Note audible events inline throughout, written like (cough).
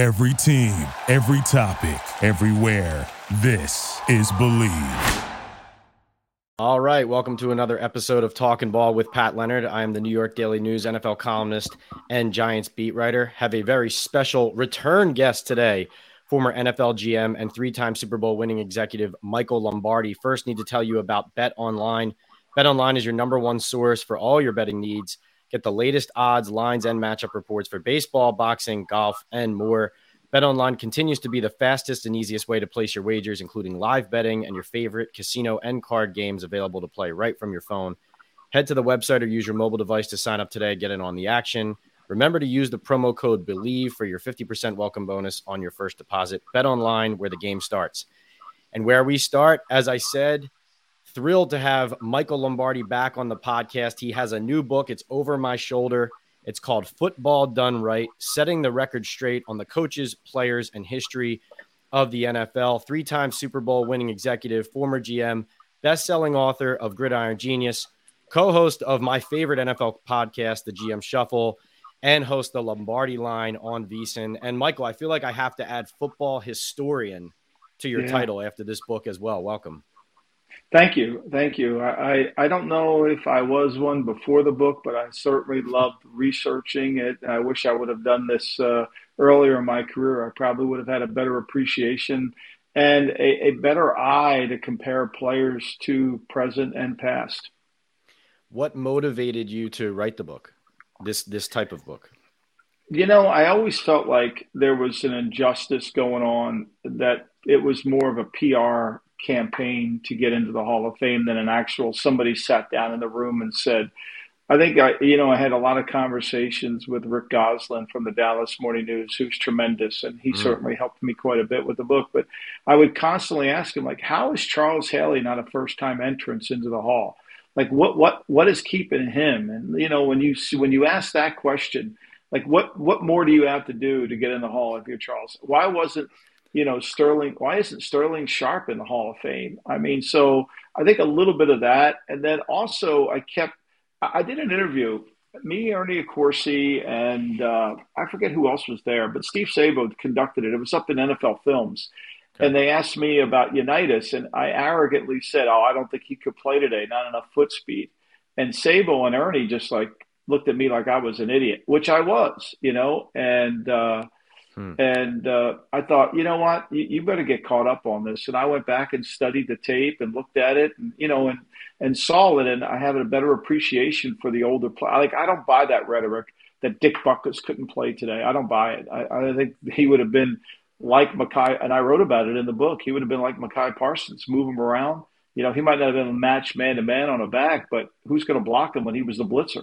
Every team, every topic, everywhere. This is Believe. All right, welcome to another episode of Talking Ball with Pat Leonard. I am the New York Daily News NFL columnist and Giants beat writer. Have a very special return guest today, former NFL GM and three-time Super Bowl winning executive Michael Lombardi. First, need to tell you about Bet Online. Bet Online is your number one source for all your betting needs. Get the latest odds, lines, and matchup reports for baseball, boxing, golf, and more. BetOnline continues to be the fastest and easiest way to place your wagers, including live betting and your favorite casino and card games available to play right from your phone. Head to the website or use your mobile device to sign up today. Get in on the action. Remember to use the promo code BELIEVE for your 50% welcome bonus on your first deposit. Bet online where the game starts. And where we start, as I said, thrilled to have Michael Lombardi back on the podcast. He has a new book. It's over my shoulder. It's called Football Done Right Setting the Record Straight on the Coaches, Players, and History of the NFL. Three time Super Bowl winning executive, former GM, best selling author of Gridiron Genius, co host of my favorite NFL podcast, The GM Shuffle, and host the Lombardi line on VSiN. And Michael, I feel like I have to add football historian to your yeah. title after this book as well. Welcome. Thank you, thank you. I, I don't know if I was one before the book, but I certainly loved researching it. I wish I would have done this uh, earlier in my career. I probably would have had a better appreciation and a, a better eye to compare players to present and past. What motivated you to write the book? This this type of book? You know, I always felt like there was an injustice going on that it was more of a PR campaign to get into the Hall of Fame than an actual somebody sat down in the room and said, I think I, you know, I had a lot of conversations with Rick Gosselin from the Dallas Morning News, who's tremendous, and he mm. certainly helped me quite a bit with the book. But I would constantly ask him, like, how is Charles Haley not a first-time entrance into the Hall? Like, what, what, what is keeping him? And you know, when you when you ask that question, like, what, what more do you have to do to get in the Hall if you're Charles? Why wasn't you know, Sterling, why isn't Sterling Sharpe in the Hall of Fame? I mean, so I think a little bit of that. And then also, I kept, I did an interview, me, Ernie Accorsi, and uh, I forget who else was there, but Steve Sabol conducted it. It was up in NFL Films. Okay. And they asked me about Unitas, and I arrogantly said, Oh, I don't think he could play today, not enough foot speed. And Sabol and Ernie just like looked at me like I was an idiot, which I was, you know, and, uh, Hmm. And uh, I thought, you know what, you, you, better get caught up on this. And I went back and studied the tape and looked at it, and you know, and and saw it, and I have a better appreciation for the older play. Like I don't buy that rhetoric that Dick Butkus couldn't play today. I don't buy it. I, I think he would have been like Micah, and I wrote about it in the book. He would have been like Micah Parsons, move him around. You know, he might not have been a match man to man on a back, but who's going to block him when he was the blitzer?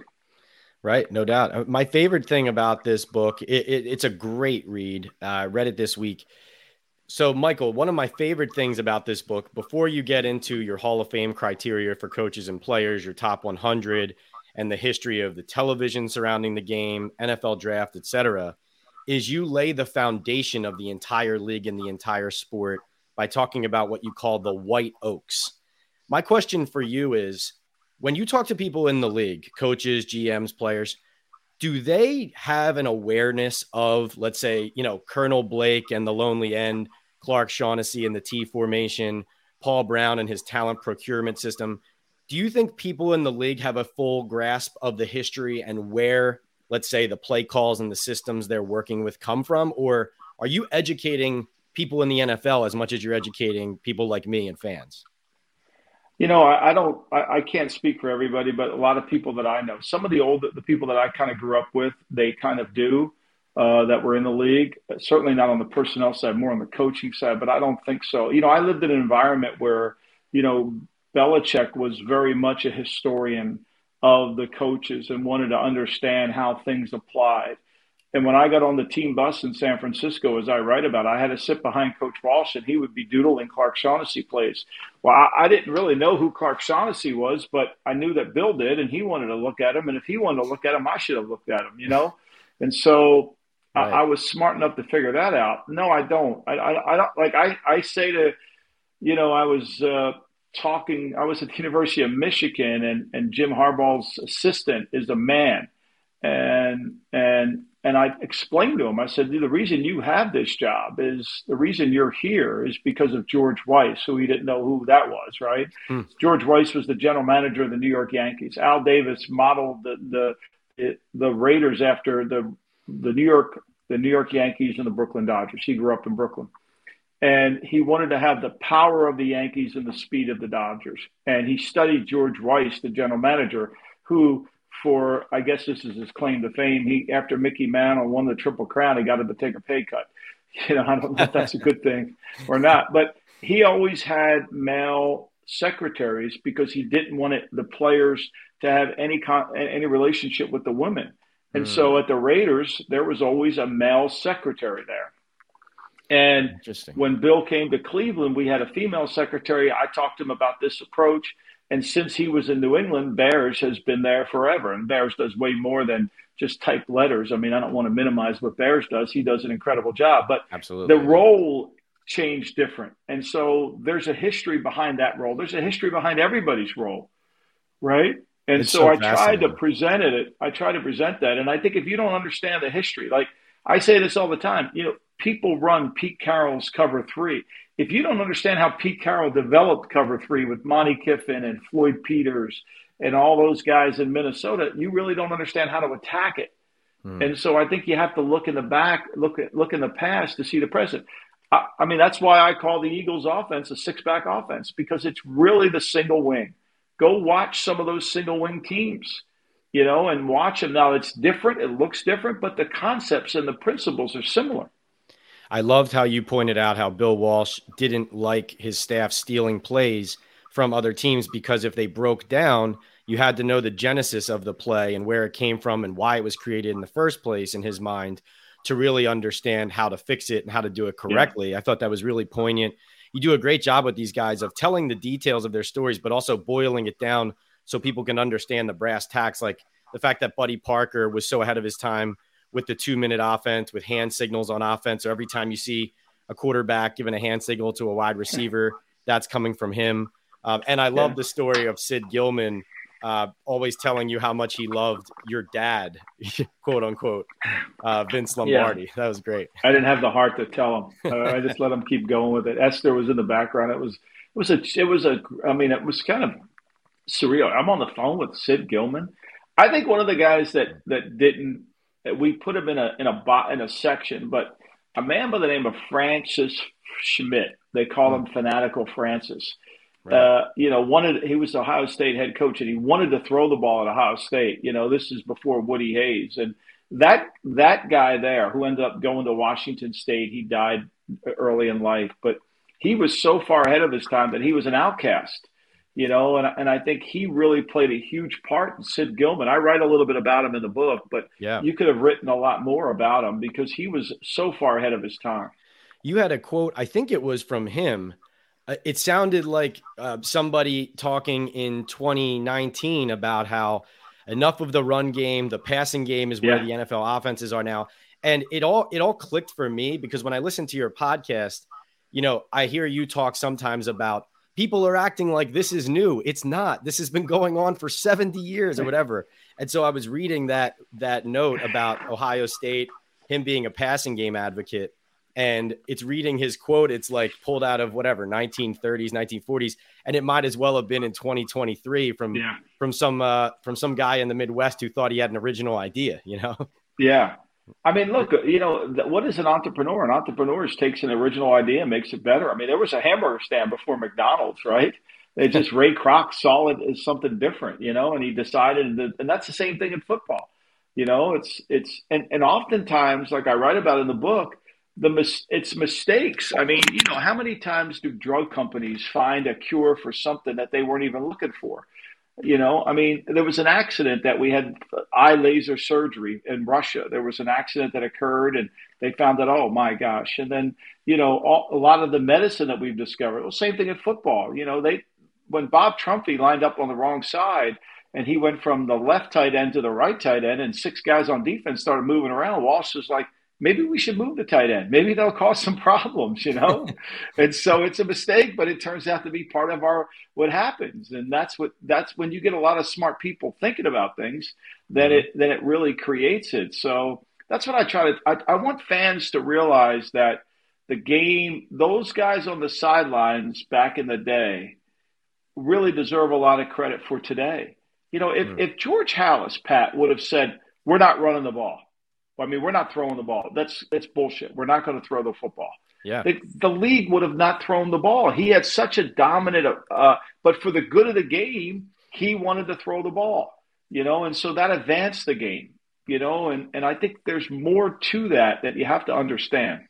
Right, no doubt. Uh, my favorite thing about this book, it, it, it's a great read. Uh, I read it this week. So, Michael, one of my favorite things about this book, before you get into your Hall of Fame criteria for coaches and players, your top 100, and the history of the television surrounding the game, NFL draft, etc., is you lay the foundation of the entire league and the entire sport by talking about what you call the white oaks. My question for you is when you talk to people in the league, coaches, GMs, players, do they have an awareness of, let's say, you know, Colonel Blaik and the lonely end, Clark Shaughnessy and the T formation, Paul Brown and his talent procurement system? Do you think people in the league have a full grasp of the history and where, let's say, the play calls and the systems they're working with come from? Or are you educating people in the NFL as much as you're educating people like me and fans? You know, I, I don't, I, I, can't speak for everybody, but a lot of people that I know, some of the old, the people that I kind of grew up with, they kind of do uh, that were in the league. Certainly not on the personnel side, more on the coaching side, but I don't think so. You know, I lived in an environment where, you know, Belichick was very much a historian of the coaches and wanted to understand how things applied. And when I got on the team bus in San Francisco, as I write about, I had to sit behind Coach Walsh, and he would be doodling Clark Shaughnessy plays. Well, I, I didn't really know who Clark Shaughnessy was, but I knew that Bill did, and he wanted to look at him. And if he wanted to look at him, I should have looked at him, you know. (laughs) And so right. I, I, was smart enough to figure that out. No, I don't. I, I, I don't like. I, I say to, you know, I was. Uh, talking i was at the university of michigan and, and jim harbaugh's assistant is a man and and and I explained to him, I said, the reason you have this job is the reason you're here is because of George Weiss, who he didn't know who that was, right? Hmm. George Weiss was the general manager of the New York Yankees. Al Davis modeled the the the Raiders after the the New York the New York Yankees and the Brooklyn Dodgers. He grew up in Brooklyn. And he wanted to have the power of the Yankees and the speed of the Dodgers. And he studied George Weiss, the general manager, who for I guess this is his claim to fame. He after Mickey Mantle won the Triple Crown, he got him to take a pay cut. (laughs) You know, I don't know if that's a good thing or not, but he always had male secretaries because he didn't want it, the players to have any con- any relationship with the women. And mm. so at the Raiders, there was always a male secretary there. And when Bill came to Cleveland, we had a female secretary. I talked to him about this approach. And since he was in New England, Berj has been there forever. And Berj does way more than just type letters. I mean, I don't want to minimize what Berj does. He does an incredible job. But Absolutely. the role changed different. And so there's a history behind that role. There's a history behind everybody's role. Right. And so, so I tried to present it. I try to present that. And I think if you don't understand the history, like I say this all the time, you know, people run Pete Carroll's cover three if you don't understand how Pete Carroll developed cover three with Monte Kiffin and Floyd Peters and all those guys in Minnesota, you really don't understand how to attack it. Hmm. And so I think you have to look in the back, look at look in the past to see the present. I, I mean, that's why I call the Eagles offense a six back offense because it's really the single wing. Go watch some of those single wing teams, you know, and watch them. Now it's different, it looks different, but the concepts and the principles are similar. I loved how you pointed out how Bill Walsh didn't like his staff stealing plays from other teams because if they broke down, you had to know the genesis of the play and where it came from and why it was created in the first place in his mind to really understand how to fix it and how to do it correctly. Yeah. I thought that was really poignant. You do a great job with these guys of telling the details of their stories, but also boiling it down so people can understand the brass tacks, like the fact that Buddy Parker was so ahead of his time with the two minute offense, with hand signals on offense. So every time you see a quarterback giving a hand signal to a wide receiver, that's coming from him. Um, and I love the story of Sid Gillman uh, always telling you how much he loved your dad, (laughs) quote unquote, uh, Vince Lombardi. Yeah. That was great. I didn't have the heart to tell him. Uh, I just let him keep going with it. Esther was in the background. It was it was a it was a I mean it was kind of surreal. I'm on the phone with Sid Gillman. I think one of the guys that that didn't we put him in a in a in a section, but a man by the name of Francis Schmidt, they call him Fanatical Francis. Right. Uh, you know, wanted he was the Ohio State head coach, and he wanted to throw the ball at Ohio State. You know, this is before Woody Hayes, and that that guy there who ended up going to Washington State, he died early in life, but he was so far ahead of his time that he was an outcast you know, and, and I think he really played a huge part in Sid Gillman. I write a little bit about him in the book, but yeah. you could have written a lot more about him because he was so far ahead of his time. You had a quote, I think it was from him. Uh, it sounded like uh, somebody talking in 2019 about how enough of the run game, the passing game is where yeah. the NFL offenses are now. And it all it all clicked for me because when I listen to your podcast, you know, I hear you talk sometimes about people are acting like this is new. It's not. This has been going on for 70 years or whatever. And so I was reading that that note about Ohio State, him being a passing game advocate, and it's reading his quote. It's like pulled out of whatever 1930s, 1940s, and it might as well have been in 2023 from yeah. from some uh, from some guy in the Midwest who thought he had an original idea. You know? Yeah, I mean, look, you know, what is an entrepreneur? An entrepreneur takes an original idea and makes it better. I mean, there was a hamburger stand before McDonald's, right? They just Ray Kroc saw it as something different, you know, and he decided that, and that's the same thing in football. You know, it's it's and, and oftentimes, like I write about in the book, the mis- it's mistakes. I mean, you know, how many times do drug companies find a cure for something that they weren't even looking for? You know, I mean, there was an accident that we had eye laser surgery in Russia. There was an accident that occurred, and they found that, oh my gosh. And then, you know, all, a lot of the medicine that we've discovered. Well, same thing in football. You know, they when Bob Trumpy lined up on the wrong side, and he went from the left tight end to the right tight end, and six guys on defense started moving around. Walsh was like, maybe we should move the tight end. Maybe they'll cause some problems, you know? (laughs) and so it's a mistake, but it turns out to be part of our what happens. And that's what that's when you get a lot of smart people thinking about things, then mm-hmm. it then it really creates it. So that's what I try to. I, I want fans to realize that the game, those guys on the sidelines back in the day, really deserve a lot of credit for today. You know, if, mm. if George Halas, Pat, would have said, "We're not running the ball," I mean, we're not throwing the ball. That's that's bullshit. We're not going to throw the football. Yeah, the, the, league would have not thrown the ball. He had such a dominant, uh, but for the good of the game, he wanted to throw the ball. You know, and so that advanced the game. You know, and and I think there's more to that that you have to understand.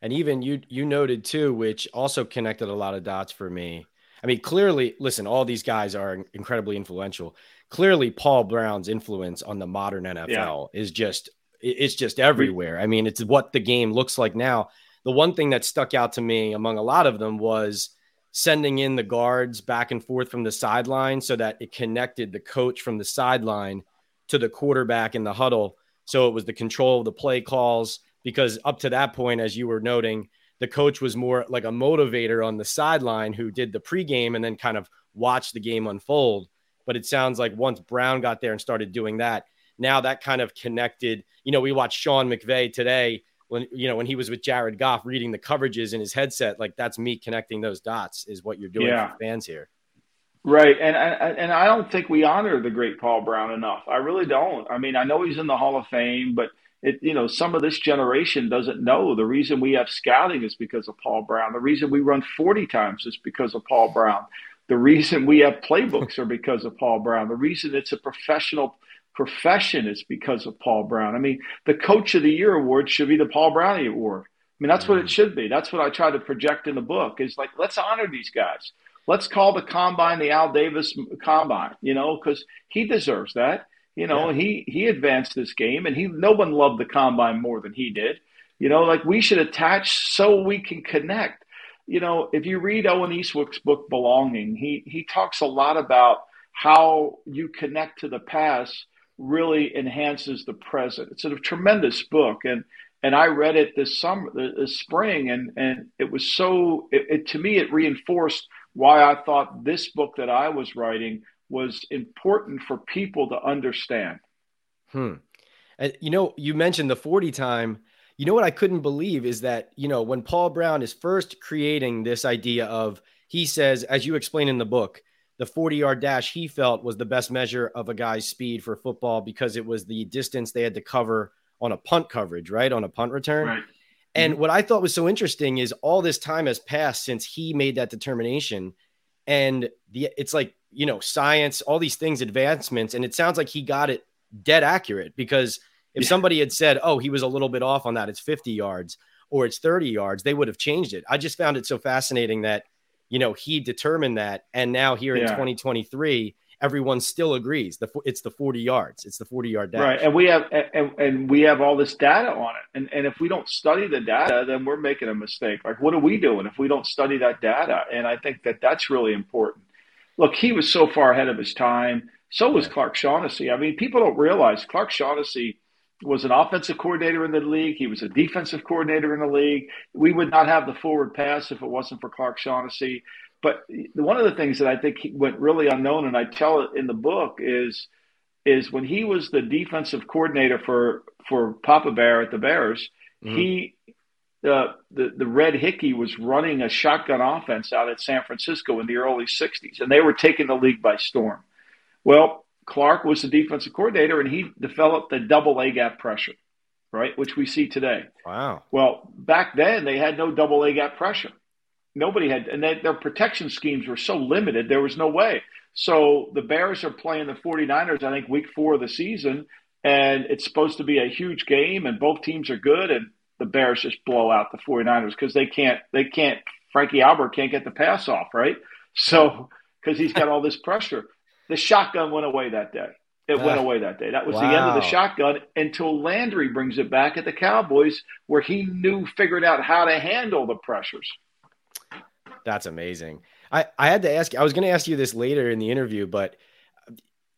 And even you you noted too, which also connected a lot of dots for me. I mean, clearly, listen, all these guys are incredibly influential. Clearly, Paul Brown's influence on the modern NFL yeah. is just it's just everywhere. I mean, it's what the game looks like now. The one thing that stuck out to me among a lot of them was sending in the guards back and forth from the sideline so that it connected the coach from the sideline to the quarterback in the huddle. So it was the control of the play calls because up to that point, as you were noting, the coach was more like a motivator on the sideline who did the pregame and then kind of watched the game unfold. But it sounds like once Brown got there and started doing that, now that kind of connected. You know, we watched Sean McVay today when you know when he was with Jared Goff reading the coverages in his headset. Like that's me connecting those dots is what you're doing yeah. for fans here. Right, and and I don't think we honor the great Paul Brown enough. I really don't. I mean, I know he's in the Hall of Fame, but it, you know, some of this generation doesn't know the reason we have scouting is because of Paul Brown. The reason we run 40 times is because of Paul Brown. The reason we have playbooks are because of Paul Brown. The reason it's a professional profession is because of Paul Brown. I mean, the Coach of the Year award should be the Paul Brownie Award. I mean, that's what it mm. should be. That's what I try to project in the book is like, let's honor these guys. Let's call the combine the Al Davis combine, you know, because he deserves that. You know, yeah. he he advanced this game, and he no one loved the combine more than he did. You know, like we should attach so we can connect. You know, if you read Owen Eastwood's book Belonging, he he talks a lot about how you connect to the past really enhances the present. It's a tremendous book, and and I read it this summer, this spring, and and it was so. It, it, to me, it reinforced why I thought this book that I was writing was important for people to understand. Hmm. And you know, you mentioned the 40 time. You know what I couldn't believe is that, you know, when Paul Brown is first creating this idea of, he says, as you explain in the book, the 40 yard dash he felt was the best measure of a guy's speed for football because it was the distance they had to cover on a punt coverage, right? On a punt return. Right. And mm-hmm. what I thought was so interesting is all this time has passed since he made that determination. And the it's like you know, science, all these things, advancements. And it sounds like he got it dead accurate because if yeah. somebody had said, oh, he was a little bit off on that, it's 50 yards or it's 30 yards, they would have changed it. I just found it so fascinating that, you know, he determined that. And now here yeah. in 2023, everyone still agrees the it's the 40 yards it's the 40 yard dash right and we have and, and we have all this data on it and and if we don't study the data then we're making a mistake like what are we doing if we don't study that data and i think that that's really important look, he was so far ahead of his time. So was Clark Shaughnessy. I mean, people don't realize Clark Shaughnessy was an offensive coordinator in the league. He was a defensive coordinator in the league. We would not have the forward pass if it wasn't for Clark Shaughnessy. But one of the things that I think went really unknown, and I tell it in the book, is is when he was the defensive coordinator for for Papa Bear at the Bears, mm-hmm. he uh, the the Red Hickey was running a shotgun offense out at San Francisco in the early '60s, and they were taking the league by storm. Well, Clark was the defensive coordinator, and he developed the double A gap pressure, right, which we see today. Wow. Well, back then they had no double A gap pressure. Nobody had, and they, their protection schemes were so limited, there was no way. So the Bears are playing the 49ers, I think, week four of the season, and it's supposed to be a huge game, and both teams are good, and the Bears just blow out the 49ers because they can't they can't Frankie Albert can't get the pass off, right? So because he's got all this pressure. The shotgun went away that day. It went away that day. That was wow. the end of the shotgun until Landry brings it back at the Cowboys, where he knew, figured out how to handle the pressures. That's amazing. I, I had to ask, I was going to ask you this later in the interview, but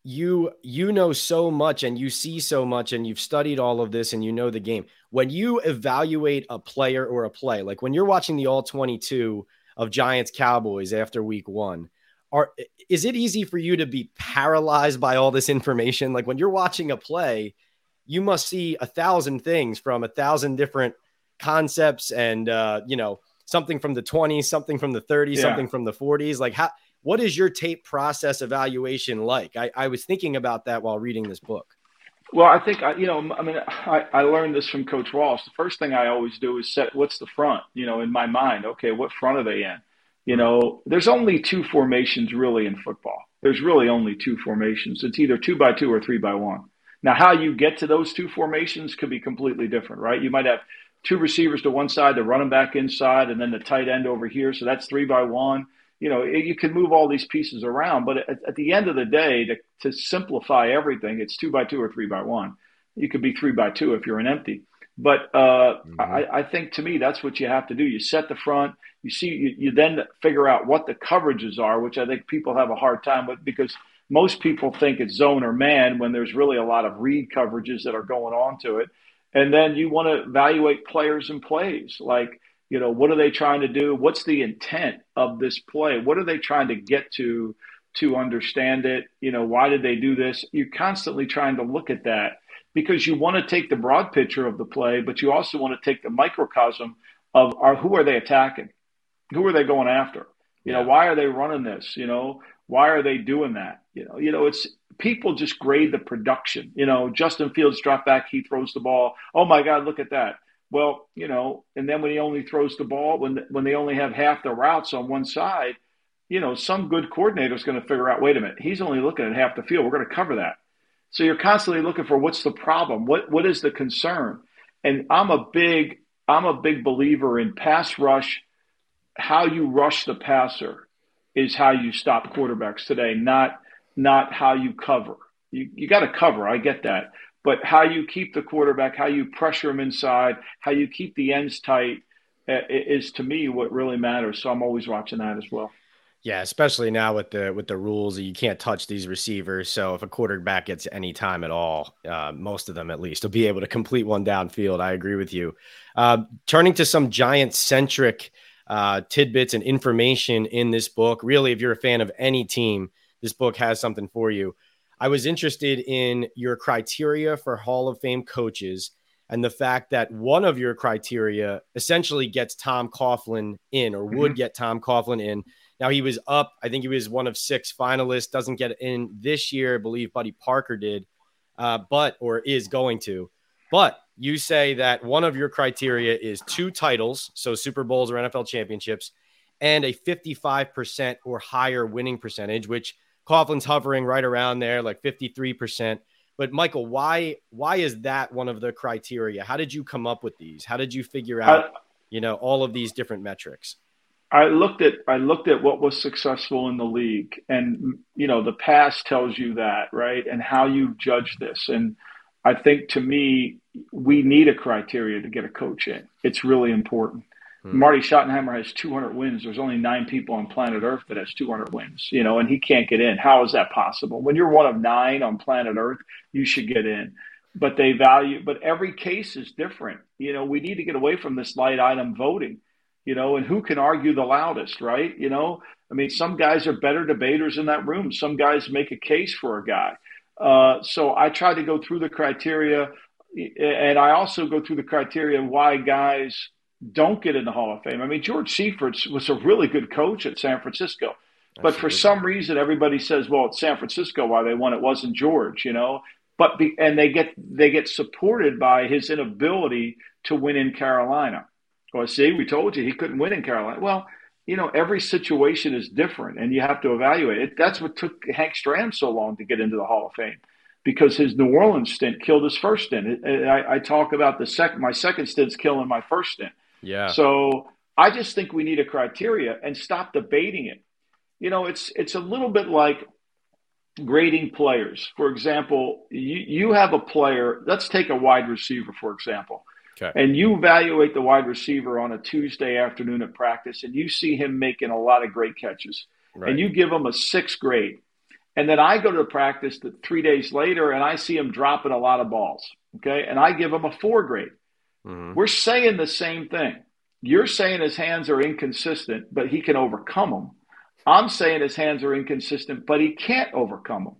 you you know so much and you see so much and you've studied all of this and you know the game when you evaluate a player or a play like when you're watching the all 22 of giants cowboys after week one are is it easy for you to be paralyzed by all this information like when you're watching a play you must see a thousand things from a thousand different concepts and uh, you know something from the 20s, something from the 30s, yeah. something from the 40s. Like how what is your tape process evaluation like? I, I was thinking about that while reading this book. Well, I think I, you know, I mean, I, I learned this from Coach Walsh. The first thing I always do is set what's the front, you know, in my mind. Okay, what front are they in? You know, there's only two formations really in football. There's really only two formations. It's either two by two or three by one. Now, how you get to those two formations could be completely different, right? You might have two receivers to one side, the running back inside, and then the tight end over here. So that's three by one. You know, you can move all these pieces around, but at, at the end of the day, to, to simplify everything, it's two by two or three by one. You could be three by two if you're an empty. But uh, mm-hmm. I, I, think to me, that's what you have to do. You set the front. You see, you, you then figure out what the coverages are, which I think people have a hard time with because most people think it's zone or man when there's really a lot of read coverages that are going on to it. And then you want to evaluate players and plays. Like, you know, what are they trying to do? What's the intent of this play? What are they trying to get to to understand it? You know, why did they do this? You're constantly trying to look at that because you want to take the broad picture of the play, but you also want to take the microcosm of are, who are they attacking? Who are they going after? You yeah. know, why are they running this? You know, why are they doing that? You know, you know, it's people just grade the production. You know, Justin Fields drop back, he throws the ball. Oh my God, look at that. Well, you know, and then when he only throws the ball, when when they only have half the routes on one side, you know, some good coordinator is going to figure out. Wait a minute, he's only looking at half the field. We're going to cover that. So you're constantly looking for what's the problem, what what is the concern, and I'm a big I'm a big believer in pass rush. How you rush the passer is how you stop quarterbacks today, not not how you cover. You, you got to cover. I get that. But how you keep the quarterback, how you pressure him inside, how you keep the ends tight uh, is to me what really matters. So I'm always watching that as well. Yeah, especially now with the with the rules, you can't touch these receivers. So if a quarterback gets any time at all, uh, most of them at least, will be able to complete one downfield. I agree with you. Uh, turning to some giant centric uh, tidbits and information in this book. Really, if you're a fan of any team, this book has something for you. I was interested in your criteria for Hall of Fame coaches and the fact that one of your criteria essentially gets Tom Coughlin in or would mm-hmm. get Tom Coughlin in. Now he was up, I think he was one of six finalists, doesn't get in this year. I believe Buddy Parker did, uh, but or is going to. But you say that one of your criteria is two titles, so Super Bowls or NFL championships, and a 55% or higher winning percentage, which Coughlin's hovering right around there, like 53%. But Michael, why why is that one of the criteria? How did you come up with these? How did you figure out, I, you know, all of these different metrics? I looked at I looked at what was successful in the league, and you know, the past tells you that, right? And how you judge this. And I think to me, we need a criteria to get a coach in. It's really important. Hmm. Marty Schottenheimer has 200 wins. There's only nine people on planet Earth that has 200 wins, you know, and he can't get in. How is that possible? When you're one of nine on planet Earth, you should get in. But they value, but every case is different. You know, we need to get away from this light item voting, you know, and who can argue the loudest, right? You know, I mean, some guys are better debaters in that room. Some guys make a case for a guy. Uh, so I try to go through the criteria, and I also go through the criteria why guys don't get in the Hall of Fame. I mean, George Seifert was a really good coach at San Francisco. But Absolutely. for some reason, everybody says, "Well, it's San Francisco why they won. It wasn't George," you know. But be, and they get they get supported by his inability to win in Carolina. Well, see, we told you he couldn't win in Carolina. Well, you know, every situation is different, and you have to evaluate it. That's what took Hank Stram so long to get into the Hall of Fame, because his New Orleans stint killed his first stint. I, I talk about the second, my second stint's killing my first stint. Yeah. So I just think we need a criteria and stop debating it. You know, it's it's a little bit like grading players. For example, you, you have a player, let's take a wide receiver, for example. Okay. And you evaluate the wide receiver on a Tuesday afternoon at practice, and you see him making a lot of great catches, right. and you give him a six grade. And then I go to practice the three days later, and I see him dropping a lot of balls. Okay, and I give him a four grade. Mm-hmm. We're saying the same thing. You're saying his hands are inconsistent, but he can overcome them. I'm saying his hands are inconsistent, but he can't overcome them.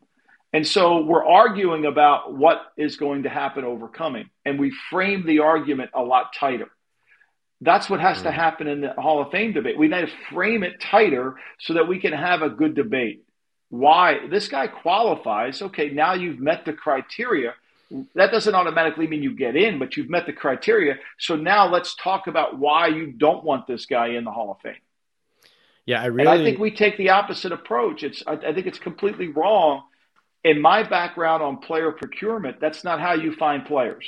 And so we're arguing about what is going to happen overcoming, and we frame the argument a lot tighter. That's what has mm. to happen in the Hall of Fame debate. We need to frame it tighter so that we can have a good debate. Why this guy qualifies? Okay, now you've met the criteria. That doesn't automatically mean you get in, but you've met the criteria. So now let's talk about why you don't want this guy in the Hall of Fame. Yeah, I really. And I think we take the opposite approach. It's I, I think it's completely wrong. In my background on player procurement, that's not how you find players.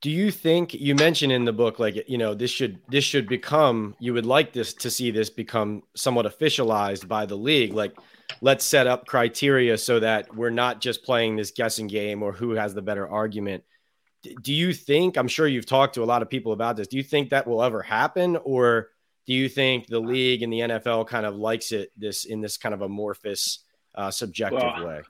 Do you think you mentioned in the book like you know this should this should become you would like this to see this become somewhat officialized by the league? Like let's set up criteria so that we're not just playing this guessing game or who has the better argument. Do you think i'm sure you've talked to a lot of people about this do you think that will ever happen? Or do you think the league and the nfl kind of likes it this in this kind of amorphous uh, subjective well, way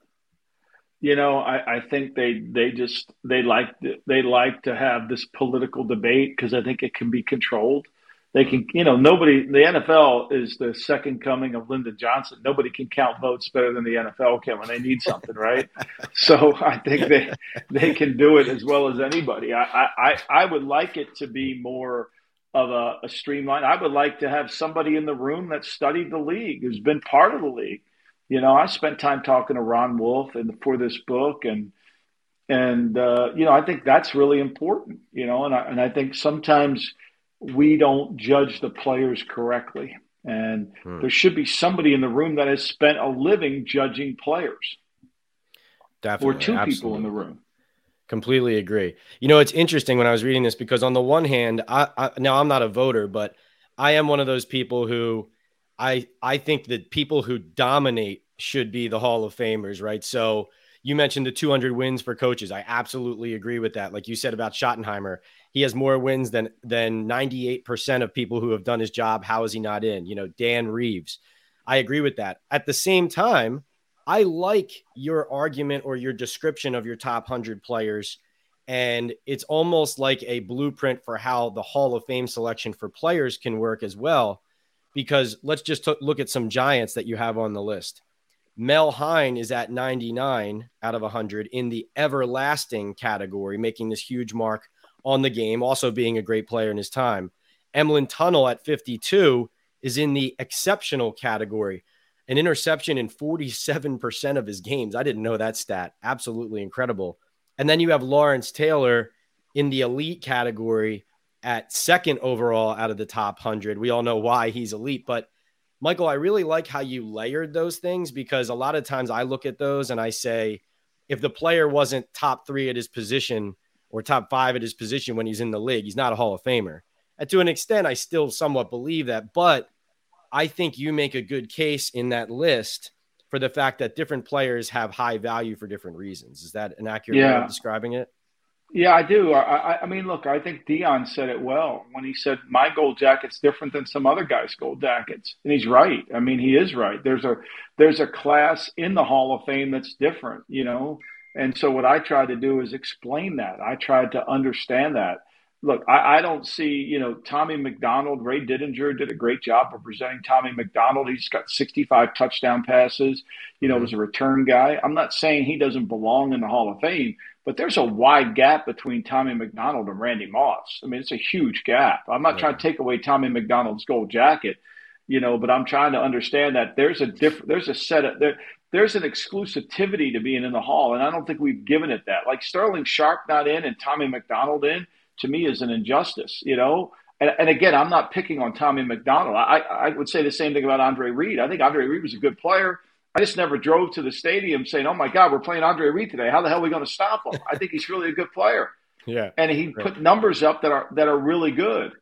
you know, I, I think they they just they like they like to have this political debate because I think it can be controlled. They can, you know, nobody. The NFL is the second coming of Lyndon Johnson. Nobody can count votes better than the NFL can when they need something, right? (laughs) so I think they they can do it as well as anybody. I I I would like it to be more of a, a streamline. I would like to have somebody in the room that studied the league, who's been part of the league you know, I spent time talking to Ron Wolf and for this book, and and uh, you know, I think that's really important. You know, and I, and I think sometimes we don't judge the players correctly, and hmm. there should be somebody in the room that has spent a living judging players. Definitely, or two absolutely. people in the room. Completely agree. You know, it's interesting when I was reading this because on the one hand, I, I now I'm not a voter, but I am one of those people who I I think that people who dominate should be the Hall of Famers, right? So you mentioned the 200 wins for coaches. I absolutely agree with that. Like you said about Schottenheimer, he has more wins than than 98% of people who have done his job. How is he not in? You know, Dan Reeves. I agree with that. At the same time, I like your argument or your description of your top 100 players and it's almost like a blueprint for how the Hall of Fame selection for players can work as well because let's just t- look at some giants that you have on the list. Mel Hein is at 99 out of 100 in the everlasting category, making this huge mark on the game, also being a great player in his time. Emlen Tunnell at 52 is in the exceptional category, an interception in 47% of his games. I didn't know that stat. Absolutely incredible. And then you have Lawrence Taylor in the elite category at second overall out of the top 100. We all know why he's elite, but Michael, I really like how you layered those things because a lot of times I look at those and I say, if the player wasn't top three at his position or top five at his position when he's in the league, he's not a Hall of Famer. And to an extent, I still somewhat believe that, but I think you make a good case in that list for the fact that different players have high value for different reasons. Is that an accurate yeah. way of describing it? Yeah, I do. I, I, mean, look, I think Deion said it well when he said my gold jacket's different than some other guys' gold jackets, and he's right. I mean, he is right. There's a there's a class in the Hall of Fame that's different, you know. And so what I tried to do is explain that. I tried to understand that. Look, I, I don't see, you know, Tommy McDonald, Ray Didinger did a great job of presenting Tommy McDonald. He's got 65 touchdown passes, you know, mm-hmm. was a return guy. I'm not saying he doesn't belong in the Hall of Fame, but there's a wide gap between Tommy McDonald and Randy Moss. I mean, it's a huge gap. I'm not yeah. trying to take away Tommy McDonald's gold jacket, you know, but I'm trying to understand that there's a different, there's a set of, there, there's an exclusivity to being in the hall. And I don't think we've given it that. Like Sterling Sharpe not in and Tommy McDonald in, to me, is an injustice, you know? And, and again, I'm not picking on Tommy McDonald. I, I would say the same thing about Andre Reed. I think Andre Reed was a good player. I just never drove to the stadium saying, "Oh my God, we're playing Andre Reed today. How the hell are we going to stop him?" (laughs) I think he's really a good player. Yeah, and he right. put numbers up that are that are really good.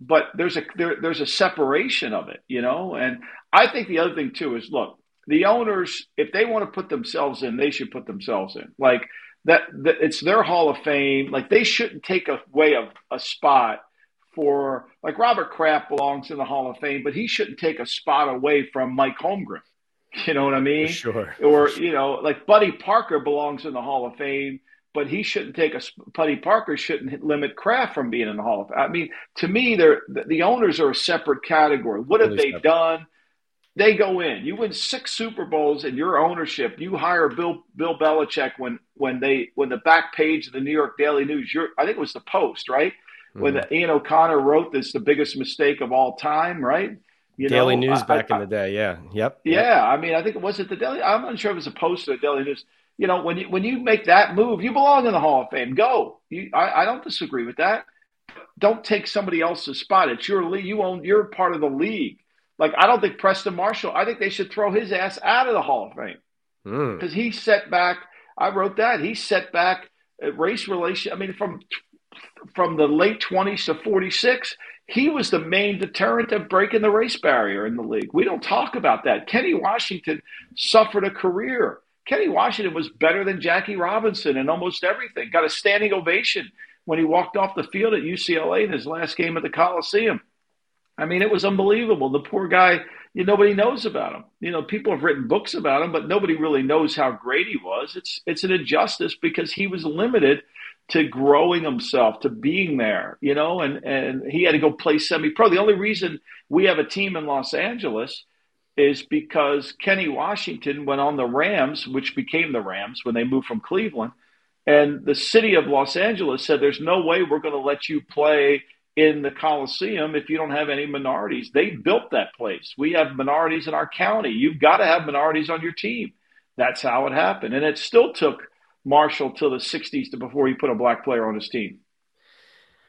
But there's a there, there's a separation of it, you know. And I think the other thing too is look, the owners, if they want to put themselves in, they should put themselves in. Like that, that it's their Hall of Fame. Like they shouldn't take away a, a spot for like Robert Kraft belongs in the Hall of Fame, but he shouldn't take a spot away from Mike Holmgren. (laughs) You know what I mean? Sure. Or you know, like Buddy Parker belongs in the Hall of Fame, but he shouldn't take a Buddy Parker shouldn't limit Kraft from being in the Hall of Fame. I mean, to me, they're the owners are a separate category. What have they done? They go in. You win six Super Bowls in your ownership. You hire Bill Bill Belichick when when they when the back page of the New York Daily News. I think it was the Post, right? Mm-hmm. When the, Ian O'Connor wrote this, the biggest mistake of all time, right? You Daily know, News back I, in the day, yeah, yep. Yeah, yep. I mean, I think it was it the Daily. I'm not sure if it was a Post or the Daily News. You know, when you when you make that move, you belong in the Hall of Fame. Go. You, I, I don't disagree with that. Don't take somebody else's spot. It's your league. You own. You're part of the league like, I don't think Preston Marshall, I think they should throw his ass out of the Hall of Fame because mm. he set back. I wrote that he set back race relation. I mean, from from the late 20s to 46, he was the main deterrent of breaking the race barrier in the league. We don't talk about that. Kenny Washington suffered a career. Kenny Washington was better than Jackie Robinson in almost everything. Got a standing ovation when he walked off the field at UCLA in his last game at the Coliseum. I mean, it was unbelievable. The poor guy, you nobody knows about him. You know, people have written books about him, but nobody really knows how great he was. It's it's an injustice because he was limited to growing himself, to being there, you know, and, and he had to go play semi pro. The only reason we have a team in Los Angeles is because Kenny Washington went on the Rams, which became the Rams when they moved from Cleveland. And the city of Los Angeles said, There's no way we're going to let you play in the Coliseum if you don't have any minorities. They built that place. We have minorities in our county. You've got to have minorities on your team. That's how it happened. And it still took Marshall till the 60s to before he put a black player on his team.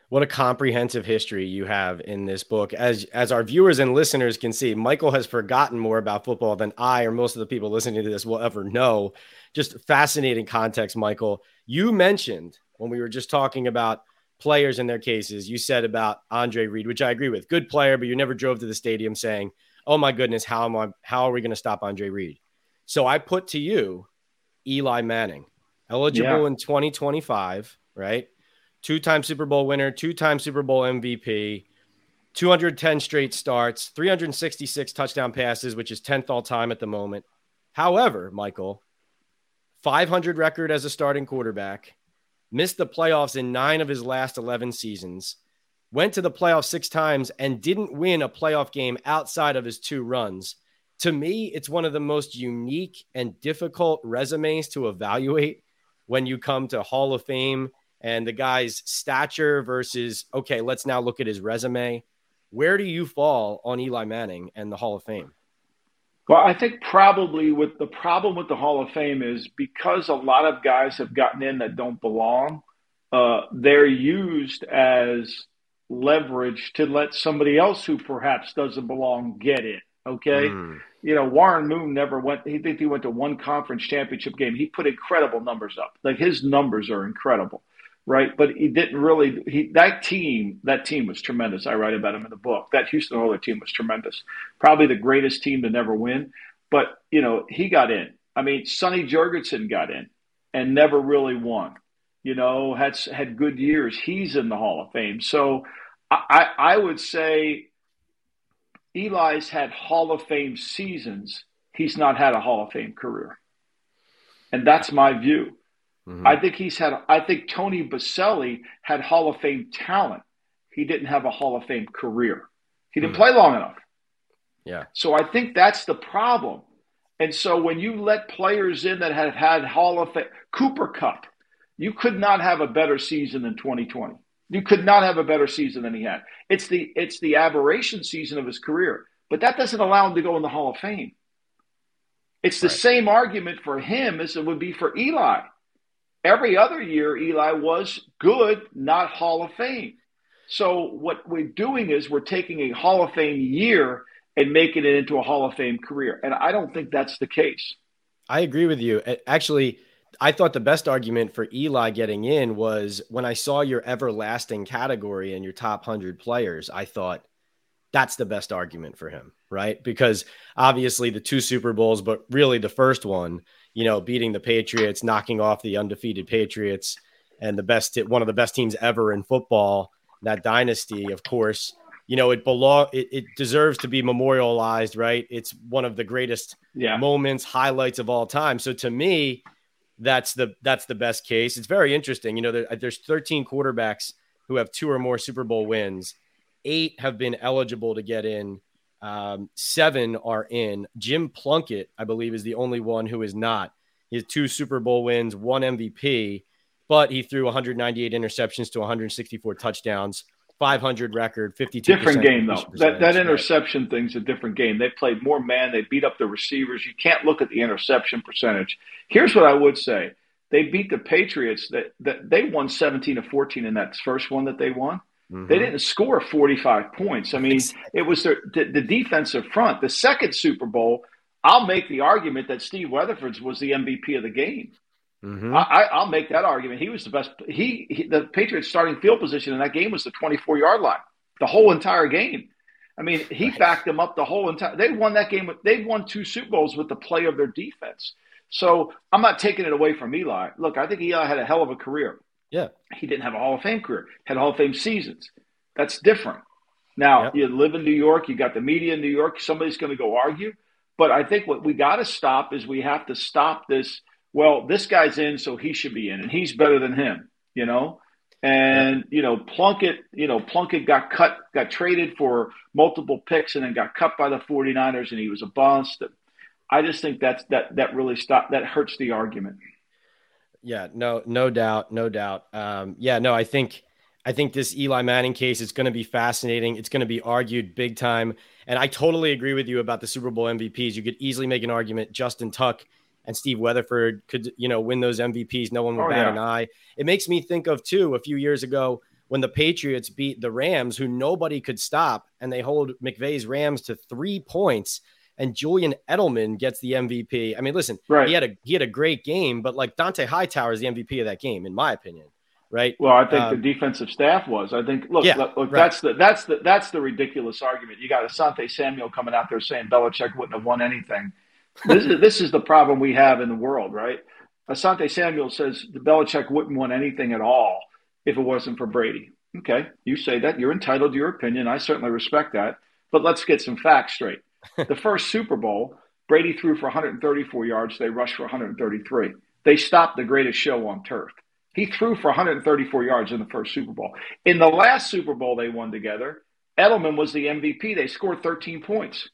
What a comprehensive history you have in this book. As as our viewers and listeners can see, Michael has forgotten more about football than I or most of the people listening to this will ever know. Just fascinating context, Michael. You mentioned when we were just talking about players in their cases. You said about Andre Reed, which I agree with. Good player, but you never drove to the stadium saying, "Oh my goodness, how am I? How are we going to stop Andre Reed?" So I put to you Eli Manning, eligible yeah. in 2025, right? Two-time Super Bowl winner, two-time Super Bowl MVP, 210 straight starts, 366 touchdown passes, which is 10th all time at the moment. However, Michael, 500 record as a starting quarterback, missed the playoffs in nine of his last 11 seasons, went to the playoffs six times, and didn't win a playoff game outside of his two runs. To me, it's one of the most unique and difficult resumes to evaluate when you come to Hall of Fame and the guy's stature versus, okay, let's now look at his resume. Where do you fall on Eli Manning and the Hall of Fame? Well, I think probably with the problem with the Hall of Fame is because a lot of guys have gotten in that don't belong, uh, they're used as leverage to let somebody else who perhaps doesn't belong get in. Okay. Mm. You know, Warren Moon never went, he think he went to one conference championship game. He put incredible numbers up. Like his numbers are incredible right? But he didn't really. He that team that team was tremendous. I write about him in the book. That Houston Oilers team was tremendous. Probably the greatest team to never win. But you know he got in. I mean, Sonny Jurgensen got in and never really won. You know, had had good years. He's in the Hall of Fame. So I, I would say Eli's had Hall of Fame seasons. He's not had a Hall of Fame career. And that's my view. Mm-hmm. I think he's had. I think Tony Boselli had Hall of Fame talent. He didn't have a Hall of Fame career. He didn't mm-hmm. play long enough. Yeah. So I think that's the problem. And so when you let players in that have had Hall of Fame, Cooper Kupp, you could not have a better season than 2020. You could not have a better season than he had. It's the it's the aberration season of his career, but that doesn't allow him to go in the Hall of Fame. It's the right. same argument for him as it would be for Eli. Every other year, Eli was good, not Hall of Fame. So what we're doing is we're taking a Hall of Fame year and making it into a Hall of Fame career. And I don't think that's the case. I agree with you. Actually, I thought the best argument for Eli getting in was when I saw your everlasting category and your top 100 players, I thought that's the best argument for him, right? Because obviously the two Super Bowls, but really the first one – you know, beating the Patriots, knocking off the undefeated Patriots, and the best one of the best teams ever in football. That dynasty, of course, you know, it belong it, it deserves to be memorialized, right? It's one of the greatest yeah. moments, highlights of all time. So to me, that's the that's the best case. It's very interesting. You know, there, there's 13 quarterbacks who have two or more Super Bowl wins. Eight have been eligible to get in Um, seven are in. Jim Plunkett, I believe, is the only one who is not. He has two Super Bowl wins, one MVP, but he threw 198 interceptions to 164 touchdowns. 500 record, 52. Different game though. That that interception right. thing's a different game. They played more man. They beat up the receivers. You can't look at the interception percentage. Here's what I would say: They beat the Patriots. That that they won 17 to 14 in that first one that they won. Mm-hmm. They didn't score 45 points. I mean, it was the, the, the defensive front. The second Super Bowl, I'll make the argument that Steve Weatherford's was the MVP of the game. Mm-hmm. I, will make that argument. He was the best. He, he, the Patriots' starting field position in that game was the 24 yard line, the whole entire game. I mean, he right. backed them up the whole entire. They won that game. They won two Super Bowls with the play of their defense. So I'm not taking it away from Eli. Look, I think Eli had a hell of a career. Yeah, he didn't have a Hall of Fame career. Had Hall of Fame seasons. That's different. Now yep. you live in New York. You got the media in New York. Somebody's going to go argue. But I think what we got to stop is we have to stop this well, this guy's in, so he should be in, and he's better than him, you know. And you know, Plunkett, you know, Plunkett got cut, got traded for multiple picks, and then got cut by the 49ers, and he was a bust. I just think that's that that really stopped that hurts the argument. Yeah, no, no doubt, no doubt. Um, yeah, no, I think I think this Eli Manning case is going to be fascinating. It's going to be argued big time, and I totally agree with you about the Super Bowl MVPs. You could easily make an argument Justin Tuck and Steve Weatherford could, you know, win those MVPs. No one would oh, bat yeah. an eye. It makes me think of too a few years ago when the Patriots beat the Rams, who nobody could stop, and they hold McVay's Rams to three points. And Julian Edelman gets the MVP. I mean, listen, right. he had a he had a great game, but like Dont'a Hightower is the MVP of that game, in my opinion right? Well, I think um, the defensive staff was. I think look, yeah, look, look right. that's the that's the that's the ridiculous argument. You got Asante Samuel coming out there saying Belichick wouldn't have won anything this, is, this is the problem we have in the world, right? Asante Samuel says the Belichick wouldn't want anything at all if it wasn't for Brady. Okay, you say that. You're entitled to your opinion. I certainly respect that. But let's get some facts straight. The first Super Bowl, Brady threw for 134 yards. They rushed for 133. They stopped the greatest show on turf. He threw for 134 yards in the first Super Bowl. In the last Super Bowl they won together, Edelman was the MVP. They scored 13 points.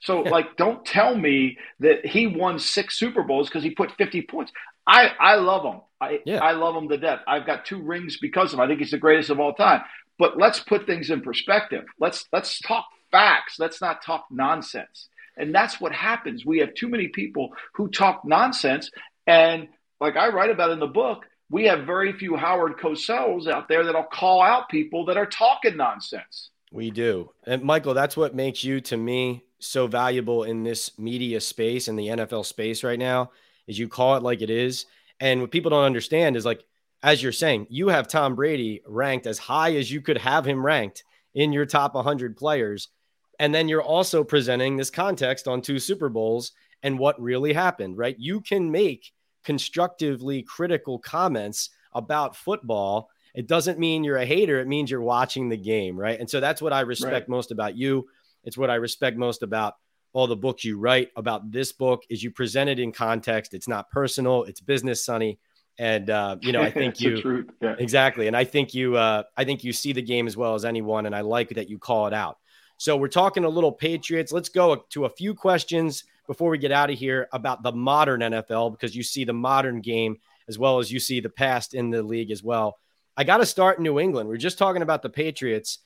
So, like, don't tell me that he won six Super Bowls because he put 50 points. I, I love him. I, yeah. I love him to death. I've got two rings because of him. I think he's the greatest of all time. But let's put things in perspective. Let's let's talk facts. Let's not talk nonsense. And that's what happens. We have too many people who talk nonsense. And like I write about in the book, we have very few Howard Cosells out there that'll call out people that are talking nonsense. We do. And Michael, that's what makes you to me so valuable in this media space and the NFL space right now is you call it like it is. And what people don't understand is like, as you're saying, you have Tom Brady ranked as high as you could have him ranked in your top 100 players. And then you're also presenting this context on two Super Bowls and what really happened, right? You can make constructively critical comments about football. It doesn't mean you're a hater, it means you're watching the game, right? And so that's what I respect right. most about you. It's what I respect most about all the books you write about this book is you present it in context. It's not personal. It's business, Sonny. And uh, you know, I (laughs) think you yeah. exactly. And I think you, uh, I think you see the game as well as anyone. And I like that you call it out. So we're talking a little Patriots. Let's go to a few questions before we get out of here about the modern NFL because you see the modern game as well as you see the past in the league as well. I got to start in New England. We are just talking about the Patriots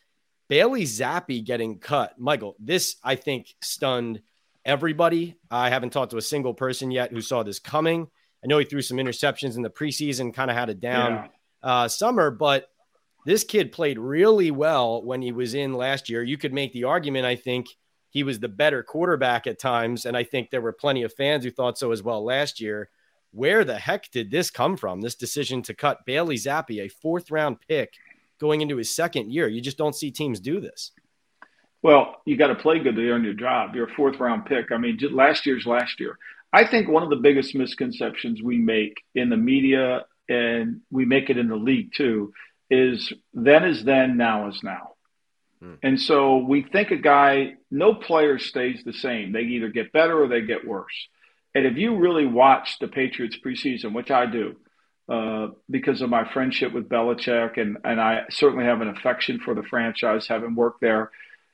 Bailey Zappe getting cut. Michael, this I think stunned everybody. I haven't talked to a single person yet who saw this coming. I know he threw some interceptions in the preseason, kind of had a down yeah. uh, summer, but this kid played really well when he was in last year. You could make the argument, I think, he was the better quarterback at times. And I think there were plenty of fans who thought so as well last year. Where the heck did this come from? This decision to cut Bailey Zappe, a fourth round pick going into his second year. You just don't see teams do this. Well, you got to play good to earn your job. You're a fourth round pick. I mean, last year's last year. I think one of the biggest misconceptions we make in the media and we make it in the league too is then is then, now is now. Hmm. And so we think a guy, no player stays the same. They either get better or they get worse. And if you really watch the Patriots preseason, which I do, uh, because of my friendship with Belichick, and, and I certainly have an affection for the franchise, having worked there.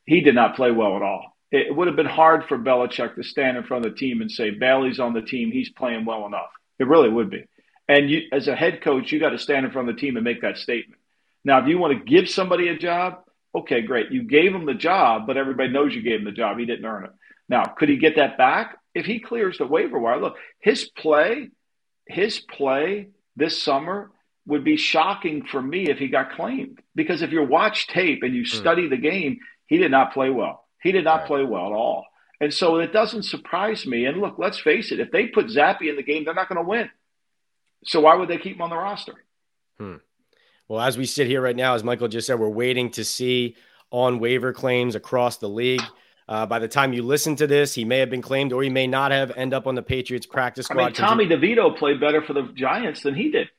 He did not play well at all. it would have been hard for Belichick to stand in front of the team and say, Bailey's on the team. He's playing well enough. It really would be. And you, as a head coach, you got to stand in front of the team and make that statement. Now, if you want to give somebody a job, okay, great. You gave him the job, but everybody knows you gave him the job. He didn't earn it. Now, could he get that back? If he clears the waiver wire, look, his play, his play this summer would be shocking for me if he got claimed. Because if you watch tape and you hmm. study the game, he did not play well. He did not right. play well at all. And so it doesn't surprise me. And look, let's face it, if they put Zappe in the game, they're not going to win. So why would they keep him on the roster? Hmm. Well, as we sit here right now, as Michael just said, we're waiting to see on waiver claims across the league. Uh, by the time you listen to this, he may have been claimed or he may not have end up on the Patriots practice squad. I mean, Tommy DeVito played better for the Giants than he did.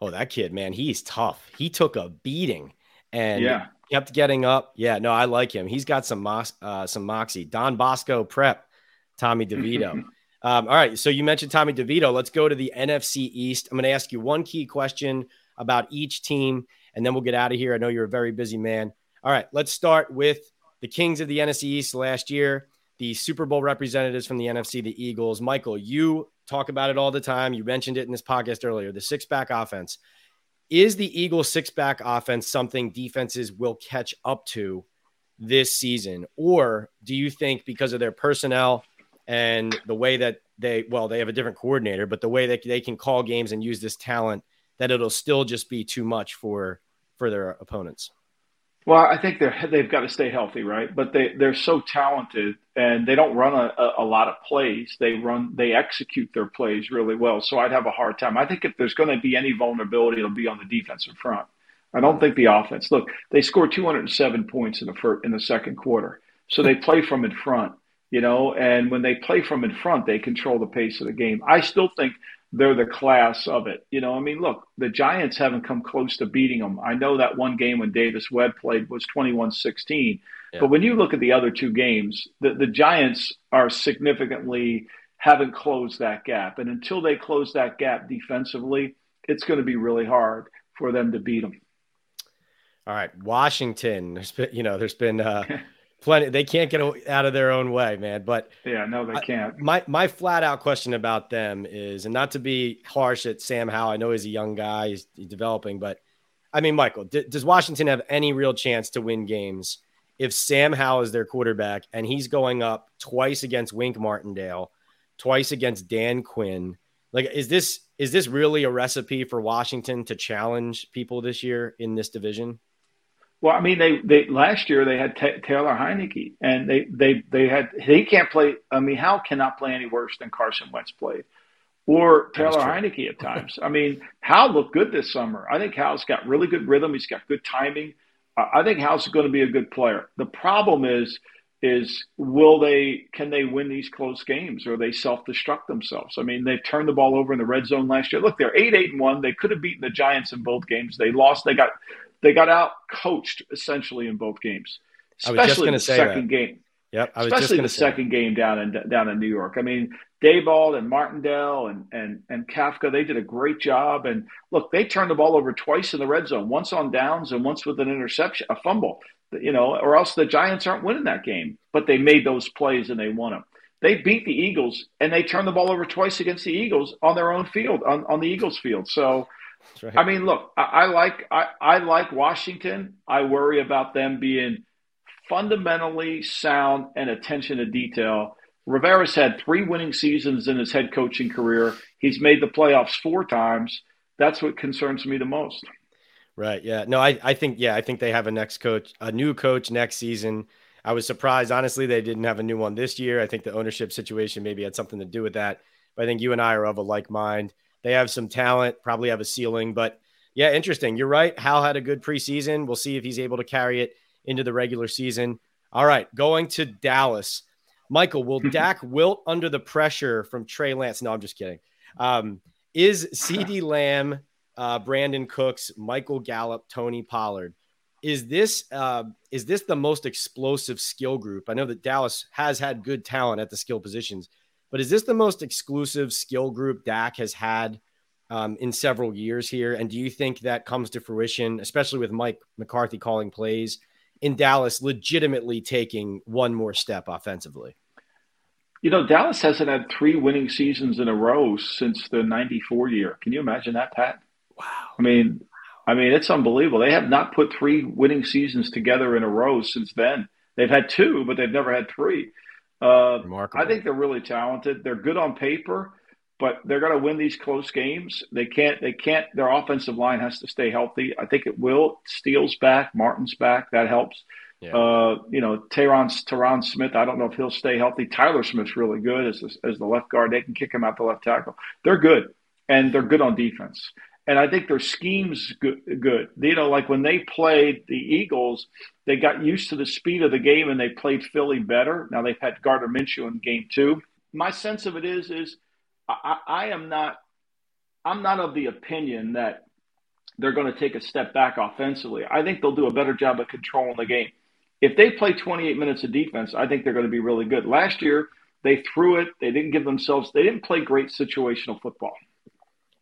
Oh, that kid, man, he's tough. He took a beating and yeah. kept getting up. Yeah, no, I like him. He's got some uh, some moxie. Don Bosco prep, Tommy DeVito. (laughs) um, all right, so you mentioned Tommy DeVito. Let's go to the NFC East. I'm going to ask you one key question about each team, and then we'll get out of here. I know you're a very busy man. All right, let's start with the Kings of the NFC East last year, the Super Bowl representatives from the NFC, the Eagles. Michael, you talk about it all the time. You mentioned it in this podcast earlier the six back offense. Is the Eagles six back offense something defenses will catch up to this season? Or do you think because of their personnel and the way that they, well, they have a different coordinator, but the way that they can call games and use this talent, that it'll still just be too much for for their opponents? Well, I think they're they've got to stay healthy, right? But they they're so talented, and they don't run a, a lot of plays. They run they execute their plays really well. So I'd have a hard time. I think if there's going to be any vulnerability, it'll be on the defensive front. I don't think the offense. Look, they scored 207 points in the first, in the second quarter, so they play from in front, you know. And when they play from in front, they control the pace of the game. I still think they're the class of it. You know, I mean, look, the Giants haven't come close to beating them. I know that one game when Davis Webb played was 21 16. Yeah. But when you look at the other two games, the, the Giants are significantly haven't closed that gap. And until they close that gap defensively, it's going to be really hard for them to beat them. All right, Washington. There's been, you know, there's been uh, (laughs) plenty. They can't get out of their own way, man. But yeah, no, they can't. I, my my flat out question about them is, and not to be harsh at Sam Howell. I know he's a young guy, he's, he's developing, but I mean, Michael, d- does Washington have any real chance to win games if Sam Howell is their quarterback and he's going up twice against Wink Martindale, twice against Dan Quinn? Like, is this is this really a recipe for Washington to challenge people this year in this division? Well, I mean, they, they last year they had t- Taylor Heinicke, and they, they they had he can't play. I mean, Howell cannot play any worse than Carson Wentz played, or Taylor Heinicke at times. I mean, Howell looked good this summer. I think Howell's got really good rhythm. He's got good timing. Uh, I think Howell's going to be a good player. The problem is is will they can they win these close games or they self destruct themselves? I mean, they turned the ball over in the red zone last year. Look, they're eight eight and one. They could have beaten the Giants in both games. They lost. They got they got out coached essentially in both games, especially in the second that. game. Yep, especially in the second that. game down in down in New York. I mean, Daboll and Martindale and and and Kafka, they did a great job. And look, they turned the ball over twice in the red zone, once on downs and once with an interception, a fumble. You know, or else the Giants aren't winning that game. But they made those plays and they won them. They beat the Eagles and they turned the ball over twice against the Eagles on their own field, on, on the Eagles field. So Right. I mean, look, I, I like I, I like Washington. I worry about them being fundamentally sound and attention to detail. Rivera's had three winning seasons in his head coaching career. He's made the playoffs four times. That's what concerns me the most. Right. Yeah. No, I, I think, yeah, I think they have a next coach, a new coach next season. I was surprised, honestly, they didn't have a new one this year. I think the ownership situation maybe had something to do with that. But I think you and I are of a like mind. They have some talent, probably have a ceiling, but yeah, interesting. You're right. Howell had a good preseason. We'll see if he's able to carry it into the regular season. All right, going to Dallas. Michael, will Dak wilt under the pressure from Trey Lance? No, I'm just kidding. Um, is CeeDee (laughs) Lamb, uh, Brandin Cooks, Michael Gallup, Tony Pollard? Is this uh, is this the most explosive skill group? I know that Dallas has had good talent at the skill positions, but is this the most exclusive skill group Dak has had um, in several years here? And do you think that comes to fruition, especially with Mike McCarthy calling plays in Dallas legitimately taking one more step offensively? You know, Dallas hasn't had three winning seasons in a row since the 94 year. Can you imagine that, Pat? Wow. I mean, I mean, it's unbelievable. They have not put three winning seasons together in a row since then. They've had two, but they've never had three. Uh, Remarkable. I think they're really talented. They're good on paper, but they're going to win these close games. They can't. They can't. Their offensive line has to stay healthy. I think it will. Steele's back. Martin's back. That helps. Yeah. Uh, you know, Tyron, Tyron Smith, I don't know if he'll stay healthy. Tyler Smith's really good as, as the left guard. They can kick him out the left tackle. They're good, and they're good on defense. And I think their scheme's good. You know, like when they played the Eagles, they got used to the speed of the game and they played Philly better. Now they've had Gardner Minshew in game two. My sense of it is, is I, I am not, I'm not of the opinion that they're going to take a step back offensively. I think they'll do a better job of controlling the game if they play 28 minutes of defense, I think they're going to be really good. Last year, they threw it. They didn't give themselves. They didn't play great situational football.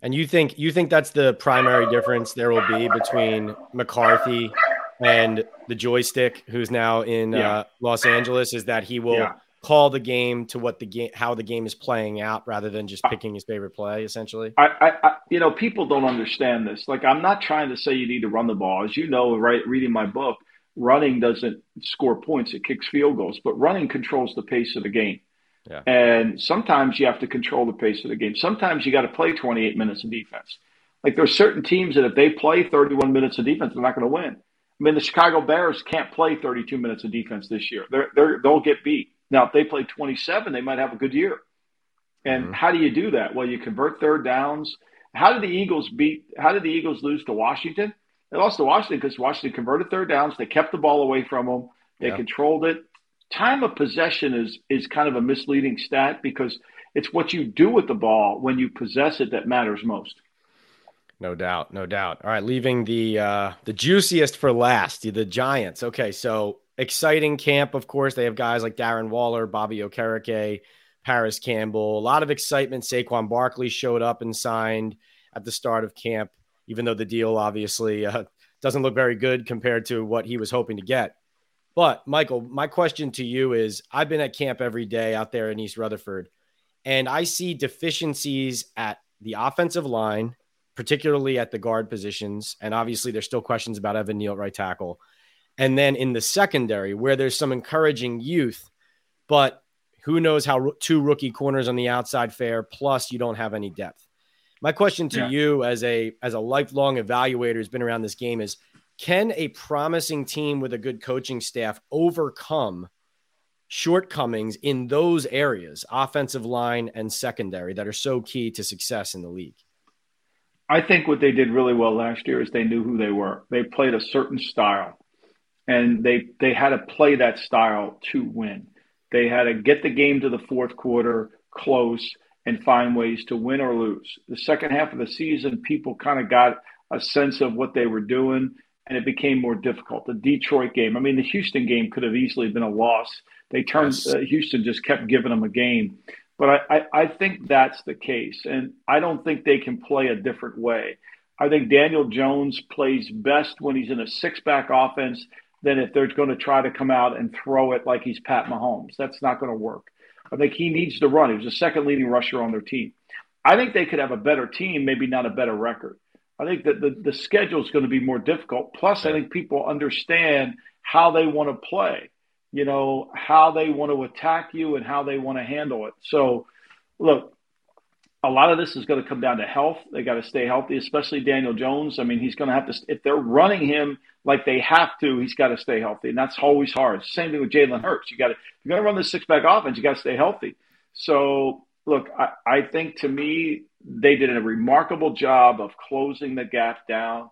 And you think you think that's the primary difference there will be between McCarthy and the joystick, who's now in yeah. uh, Los Angeles, is that he will yeah. call the game to what the game, how the game is playing out, rather than just picking his favorite play. Essentially, I, I, I, you know, people don't understand this. Like, I'm not trying to say you need to run the ball, as you know, right? Reading my book, running doesn't score points, it kicks field goals, but running controls the pace of the game. Yeah. And sometimes you have to control the pace of the game. Sometimes you got to play 28 minutes of defense. Like there's certain teams that if they play 31 minutes of defense, they're not going to win. I mean, the Chicago Bears can't play 32 minutes of defense this year. They're, they're, they'll get beat. Now, if they play 27, they might have a good year. And mm-hmm. how do you do that? Well, you convert third downs. How did the Eagles beat? How did the Eagles lose to Washington? They lost to Washington because Washington converted third downs. They kept the ball away from them. They yeah. controlled it. Time of possession is is kind of a misleading stat because it's what you do with the ball when you possess it that matters most. No doubt, no doubt. All right, leaving the uh, the juiciest for last, the Giants. Okay, so exciting camp. Of course, they have guys like Darren Waller, Bobby Okereke, Parris Campbell. A lot of excitement. Saquon Barkley showed up and signed at the start of camp even though the deal obviously (laughs) uh, doesn't look very good compared to what he was hoping to get. But Michael, my question to you is I've been at camp every day out there in East Rutherford, and I see deficiencies at the offensive line, particularly at the guard positions. And obviously, there's still questions about Evan Neal at right tackle. And then in the secondary, where there's some encouraging youth, but who knows how two rookie corners on the outside fare, plus you don't have any depth. My question to yeah. you as a as a lifelong evaluator who's been around this game is can a promising team with a good coaching staff overcome shortcomings in those areas, offensive line and secondary, that are so key to success in the league? I think what they did really well last year is they knew who they were. They played a certain style, and they they had to play that style to win. They had to get the game to the fourth quarter close and find ways to win or lose. The second half of the season, people kind of got a sense of what they were doing, and it became more difficult. The Detroit game, I mean, the Houston game could have easily been a loss. They turned, yes. uh, Houston just kept giving them a game. But I, I, I think that's the case, and I don't think they can play a different way. I think Daniel Jones plays best when he's in a six back offense than if they're going to try to come out and throw it like he's Pat Mahomes. That's not going to work. I think he needs to run. He was the second leading rusher on their team. I think they could have a better team, maybe not a better record. I think that the, the schedule is going to be more difficult. Plus, I think people understand how they want to play, you know, how they want to attack you and how they want to handle it. So, look, a lot of this is going to come down to health. They got to stay healthy, especially Daniel Jones. I mean, he's going to have to, if they're running him like they have to, he's got to stay healthy. And that's always hard. Same thing with Jalen Hurts. You got to, you're going to run the six back offense, you got to stay healthy. So, look, I, I think to me, they did a remarkable job of closing the gap down.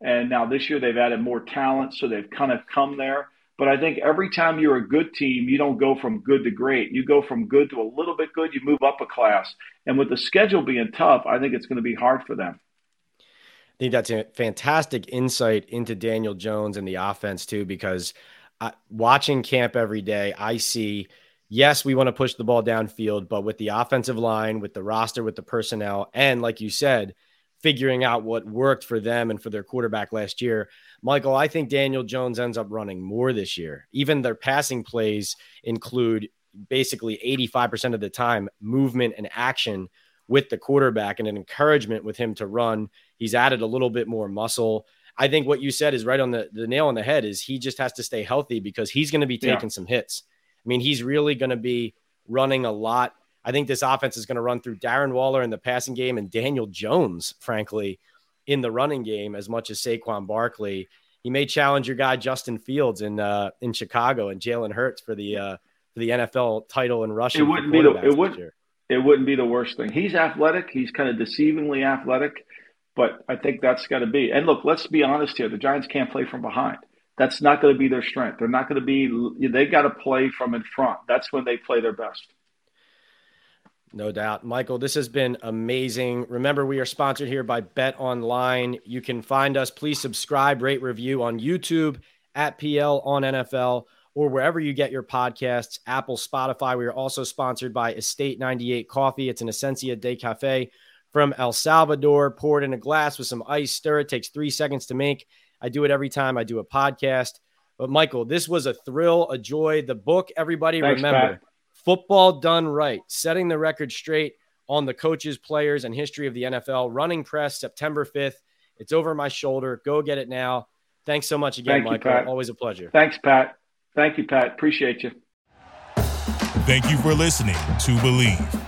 And now this year they've added more talent, so they've kind of come there. But I think every time you're a good team, you don't go from good to great. You go from good to a little bit good, you move up a class. And with the schedule being tough, I think it's going to be hard for them. I think that's a fantastic insight into Daniel Jones and the offense, too, because uh, watching camp every day, I see, yes, we want to push the ball downfield, but with the offensive line, with the roster, with the personnel, and like you said, figuring out what worked for them and for their quarterback last year. Michael, I think Daniel Jones ends up running more this year. Even their passing plays include basically 85% of the time movement and action with the quarterback and an encouragement with him to run. He's added a little bit more muscle. I think what you said is right on the, the nail on the head is he just has to stay healthy because he's going to be taking yeah. some hits. I mean, he's really going to be running a lot. I think this offense is going to run through Darren Waller in the passing game and Daniel Jones, frankly, in the running game as much as Saquon Barkley. He may challenge your guy Justin Fields in uh, in Chicago and Jalen Hurts for the uh, for the NFL title in rushing. It wouldn't be the it would it wouldn't be the worst thing. He's athletic. He's kind of deceivingly athletic, but I think that's got to be. And look, let's be honest here. The Giants can't play from behind. That's not going to be their strength. They're not going to be. They got to play from in front. That's when they play their best. No doubt. Michael, this has been amazing. Remember, we are sponsored here by Bet Online. You can find us. Please subscribe, rate, review on YouTube at PL on NFL or wherever you get your podcasts, Apple, Spotify. We are also sponsored by Estate 98 Coffee. It's an Esencia de Cafe from El Salvador, poured in a glass with some ice, stir it. Takes three seconds to make. I do it every time I do a podcast. But Michael, this was a thrill, a joy. The book, everybody Thanks, remember. Pat. Football done right, setting the record straight on the coaches, players, and history of the NFL. Running press September 5th. It's over my shoulder. Go get it now. Thanks so much again, Thank Michael. You, Always a pleasure. Thanks, Pat. Thank you, Pat. Appreciate you. Thank you for listening to Bleav.